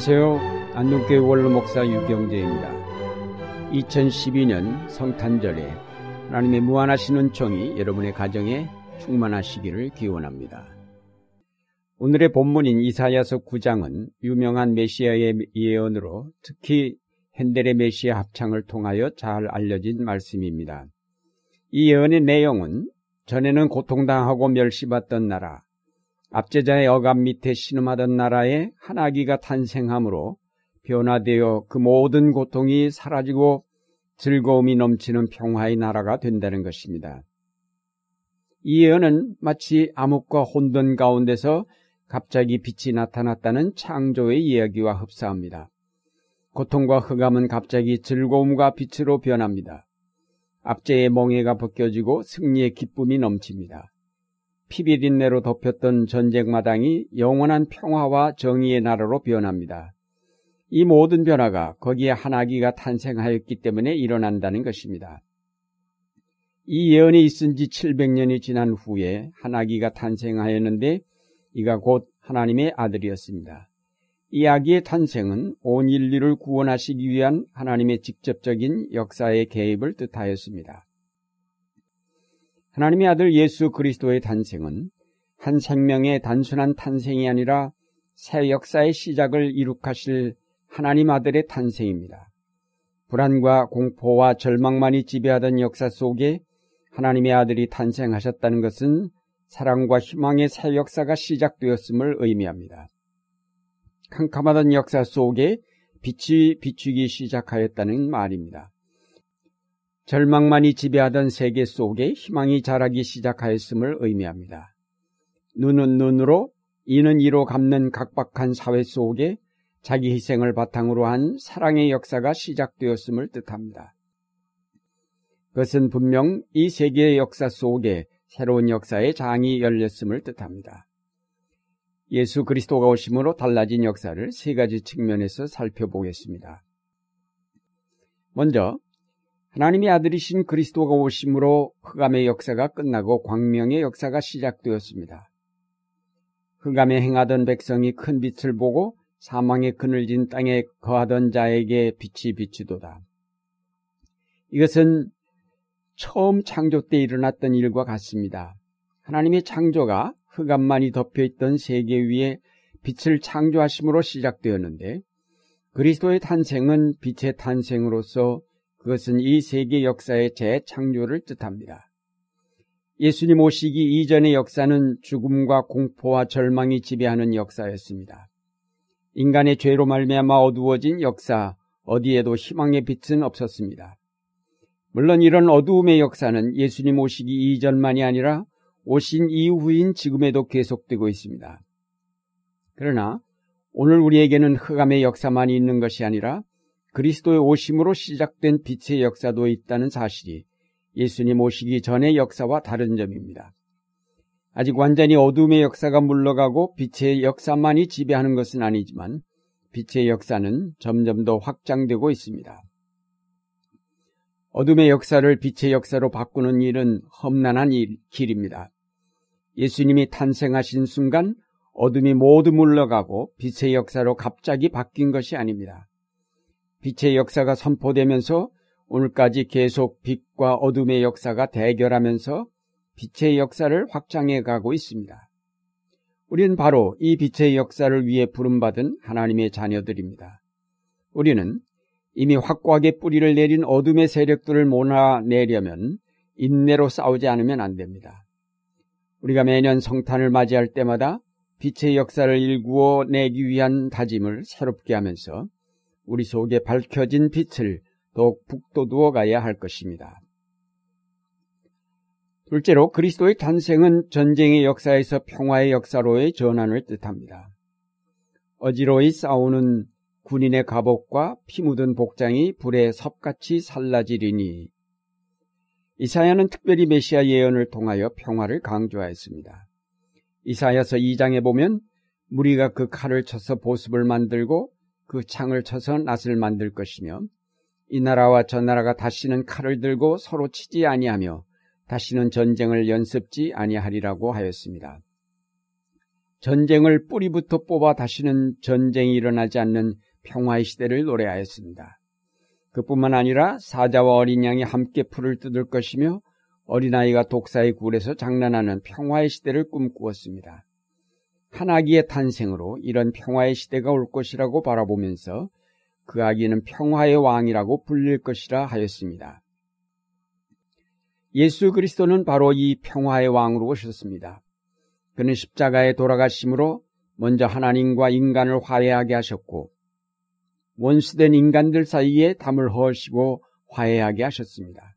안녕하세요. 안동교회 원로 목사 유경재입니다. 2012년 성탄절에 하나님의 무한하신 은총이 여러분의 가정에 충만하시기를 기원합니다. 오늘의 본문인 이사야서 9장은 유명한 메시아의 예언으로 특히 핸델의 메시아 합창을 통하여 잘 알려진 말씀입니다. 이 예언의 내용은 전에는 고통당하고 멸시받던 나라, 압제자의 억압 밑에 신음하던 나라에 한 아기가 탄생함으로 변화되어 그 모든 고통이 사라지고 즐거움이 넘치는 평화의 나라가 된다는 것입니다. 이 예언은 마치 암흑과 혼돈 가운데서 갑자기 빛이 나타났다는 창조의 이야기와 흡사합니다. 고통과 흑암은 갑자기 즐거움과 빛으로 변합니다. 압제의 멍해가 벗겨지고 승리의 기쁨이 넘칩니다. 피비린내로 덮였던 전쟁 마당이 영원한 평화와 정의의 나라로 변합니다. 이 모든 변화가 거기에 한 아기가 탄생하였기 때문에 일어난다는 것입니다. 이 예언이 있은 지 700년이 지난 후에 한 아기가 탄생하였는데 이가 곧 하나님의 아들이었습니다. 이 아기의 탄생은 온 인류를 구원하시기 위한 하나님의 직접적인 역사의 개입을 뜻하였습니다. 하나님의 아들 예수 그리스도의 탄생은 한 생명의 단순한 탄생이 아니라 새 역사의 시작을 이룩하실 하나님 아들의 탄생입니다. 불안과 공포와 절망만이 지배하던 역사 속에 하나님의 아들이 탄생하셨다는 것은 사랑과 희망의 새 역사가 시작되었음을 의미합니다. 캄캄하던 역사 속에 빛이 비추기 시작하였다는 말입니다. 절망만이 지배하던 세계 속에 희망이 자라기 시작하였음을 의미합니다. 눈은 눈으로 이는 이로 갚는 각박한 사회 속에 자기 희생을 바탕으로 한 사랑의 역사가 시작되었음을 뜻합니다. 그것은 분명 이 세계의 역사 속에 새로운 역사의 장이 열렸음을 뜻합니다. 예수 그리스도가 오심으로 달라진 역사를 세 가지 측면에서 살펴보겠습니다. 먼저 하나님의 아들이신 그리스도가 오심으로 흑암의 역사가 끝나고 광명의 역사가 시작되었습니다. 흑암에 행하던 백성이 큰 빛을 보고 사망의 그늘진 땅에 거하던 자에게 빛이 비추도다. 이것은 처음 창조 때 일어났던 일과 같습니다. 하나님의 창조가 흑암만이 덮여있던 세계 위에 빛을 창조하심으로 시작되었는데 그리스도의 탄생은 빛의 탄생으로서 그것은 이 세계 역사의 재창조를 뜻합니다. 예수님 오시기 이전의 역사는 죽음과 공포와 절망이 지배하는 역사였습니다. 인간의 죄로 말미암아 어두워진 역사 어디에도 희망의 빛은 없었습니다. 물론 이런 어두움의 역사는 예수님 오시기 이전만이 아니라 오신 이후인 지금에도 계속되고 있습니다. 그러나 오늘 우리에게는 흑암의 역사만이 있는 것이 아니라 그리스도의 오심으로 시작된 빛의 역사도 있다는 사실이 예수님 오시기 전의 역사와 다른 점입니다. 아직 완전히 어둠의 역사가 물러가고 빛의 역사만이 지배하는 것은 아니지만 빛의 역사는 점점 더 확장되고 있습니다. 어둠의 역사를 빛의 역사로 바꾸는 일은 험난한 일, 길입니다. 예수님이 탄생하신 순간 어둠이 모두 물러가고 빛의 역사로 갑자기 바뀐 것이 아닙니다. 빛의 역사가 선포되면서 오늘까지 계속 빛과 어둠의 역사가 대결하면서 빛의 역사를 확장해 가고 있습니다. 우리는 바로 이 빛의 역사를 위해 부름받은 하나님의 자녀들입니다. 우리는 이미 확고하게 뿌리를 내린 어둠의 세력들을 몰아내려면 인내로 싸우지 않으면 안 됩니다. 우리가 매년 성탄을 맞이할 때마다 빛의 역사를 일구어 내기 위한 다짐을 새롭게 하면서 우리 속에 밝혀진 빛을 더욱 북돋우어 가야 할 것입니다. 둘째로 그리스도의 탄생은 전쟁의 역사에서 평화의 역사로의 전환을 뜻합니다. 어지러이 싸우는 군인의 갑옷과 피 묻은 복장이 불에 섭같이 살라지리니 이사야는 특별히 메시아 예언을 통하여 평화를 강조하였습니다. 이사야서 2장에 보면 무리가 그 칼을 쳐서 보습을 만들고 그 창을 쳐서 낫을 만들 것이며 이 나라와 저 나라가 다시는 칼을 들고 서로 치지 아니하며 다시는 전쟁을 연습지 아니하리라고 하였습니다. 전쟁을 뿌리부터 뽑아 다시는 전쟁이 일어나지 않는 평화의 시대를 노래하였습니다. 그뿐만 아니라 사자와 어린 양이 함께 풀을 뜯을 것이며 어린아이가 독사의 굴에서 장난하는 평화의 시대를 꿈꾸었습니다. 한 아기의 탄생으로 이런 평화의 시대가 올 것이라고 바라보면서 그 아기는 평화의 왕이라고 불릴 것이라 하였습니다. 예수 그리스도는 바로 이 평화의 왕으로 오셨습니다. 그는 십자가에 돌아가심으로 먼저 하나님과 인간을 화해하게 하셨고 원수된 인간들 사이에 담을 허시고 화해하게 하셨습니다.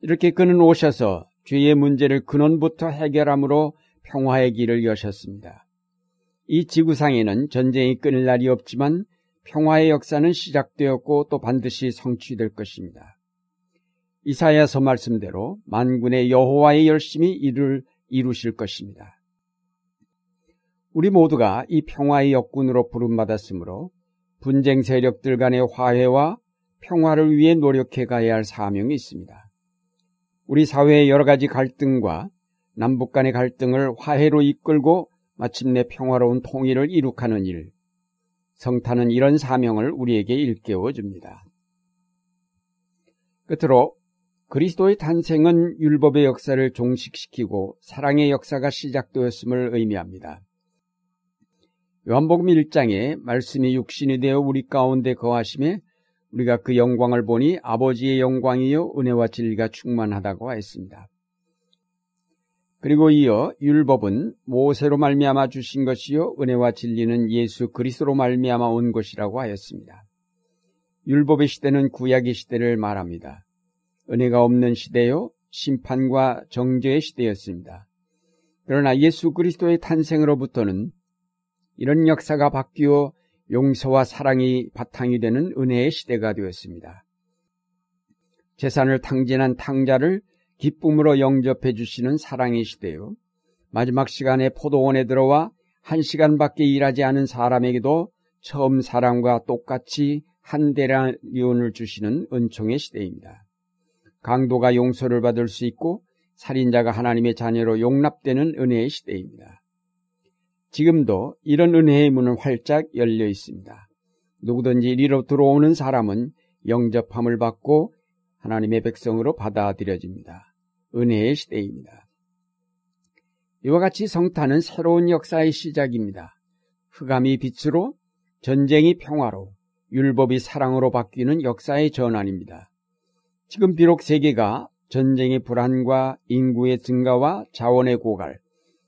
이렇게 그는 오셔서 죄의 문제를 근원부터 해결함으로 평화의 길을 여셨습니다. 이 지구상에는 전쟁이 끊을 날이 없지만 평화의 역사는 시작되었고 또 반드시 성취될 것입니다. 이사야서 말씀대로 만군의 여호와의 열심히 이를 이루실 것입니다. 우리 모두가 이 평화의 역군으로 부름받았으므로 분쟁 세력들 간의 화해와 평화를 위해 노력해 가야 할 사명이 있습니다. 우리 사회의 여러 가지 갈등과 남북 간의 갈등을 화해로 이끌고 마침내 평화로운 통일을 이룩하는 일. 성탄은 이런 사명을 우리에게 일깨워 줍니다. 끝으로 그리스도의 탄생은 율법의 역사를 종식시키고 사랑의 역사가 시작되었음을 의미합니다. 요한복음 1장에 말씀이 육신이 되어 우리 가운데 거하심에 우리가 그 영광을 보니 아버지의 영광이요 은혜와 진리가 충만하다고 했습니다. 그리고 이어 율법은 모세로 말미암아 주신 것이요 은혜와 진리는 예수 그리스도로 말미암아 온 것이라고 하였습니다. 율법의 시대는 구약의 시대를 말합니다. 은혜가 없는 시대요 심판과 정죄의 시대였습니다. 그러나 예수 그리스도의 탄생으로부터는 이런 역사가 바뀌어 용서와 사랑이 바탕이 되는 은혜의 시대가 되었습니다. 재산을 탕진한 탕자를 기쁨으로 영접해 주시는 사랑의 시대요. 마지막 시간에 포도원에 들어와 한 시간밖에 일하지 않은 사람에게도 처음 사랑과 똑같이 한 대량이온을 주시는 은총의 시대입니다. 강도가 용서를 받을 수 있고 살인자가 하나님의 자녀로 용납되는 은혜의 시대입니다. 지금도 이런 은혜의 문은 활짝 열려 있습니다. 누구든지 이리로 들어오는 사람은 영접함을 받고 하나님의 백성으로 받아들여집니다. 은혜의 시대입니다. 이와 같이 성탄은 새로운 역사의 시작입니다. 흑암이 빛으로 전쟁이 평화로 율법이 사랑으로 바뀌는 역사의 전환입니다. 지금 비록 세계가 전쟁의 불안과 인구의 증가와 자원의 고갈,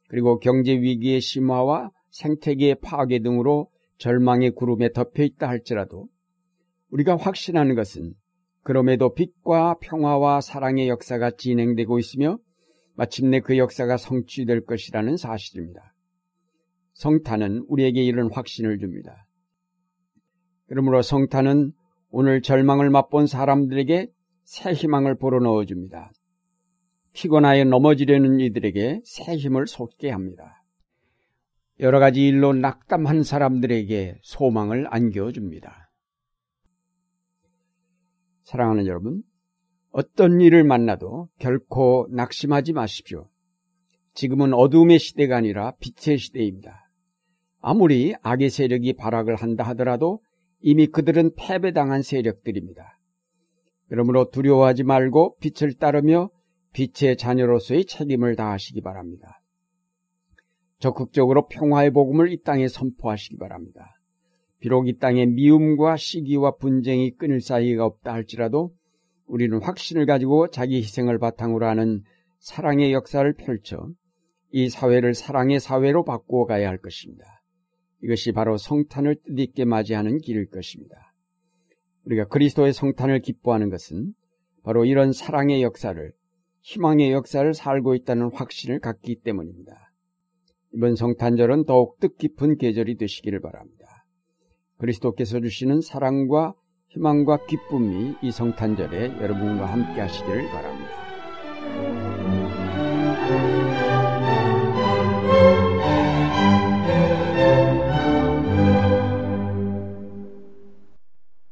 그리고 경제 위기의 심화와 생태계의 파괴 등으로 절망의 구름에 덮여 있다 할지라도 우리가 확신하는 것은 그럼에도 빛과 평화와 사랑의 역사가 진행되고 있으며 마침내 그 역사가 성취될 것이라는 사실입니다. 성탄은 우리에게 이런 확신을 줍니다. 그러므로 성탄은 오늘 절망을 맛본 사람들에게 새 희망을 불어넣어 줍니다. 피곤하여 넘어지려는 이들에게 새 힘을 솟게 합니다. 여러 가지 일로 낙담한 사람들에게 소망을 안겨줍니다. 사랑하는 여러분, 어떤 일을 만나도 결코 낙심하지 마십시오. 지금은 어둠의 시대가 아니라 빛의 시대입니다. 아무리 악의 세력이 발악을 한다 하더라도 이미 그들은 패배당한 세력들입니다. 그러므로 두려워하지 말고 빛을 따르며 빛의 자녀로서의 책임을 다하시기 바랍니다. 적극적으로 평화의 복음을 이 땅에 선포하시기 바랍니다. 비록 이 땅에 미움과 시기와 분쟁이 끊을 사이가 없다 할지라도 우리는 확신을 가지고 자기 희생을 바탕으로 하는 사랑의 역사를 펼쳐 이 사회를 사랑의 사회로 바꾸어 가야 할 것입니다. 이것이 바로 성탄을 뜻있게 맞이하는 길일 것입니다. 우리가 그리스도의 성탄을 기뻐하는 것은 바로 이런 사랑의 역사를 희망의 역사를 살고 있다는 확신을 갖기 때문입니다. 이번 성탄절은 더욱 뜻깊은 계절이 되시기를 바랍니다. 그리스도께서 주시는 사랑과 희망과 기쁨이 이 성탄절에 여러분과 함께 하시기를 바랍니다.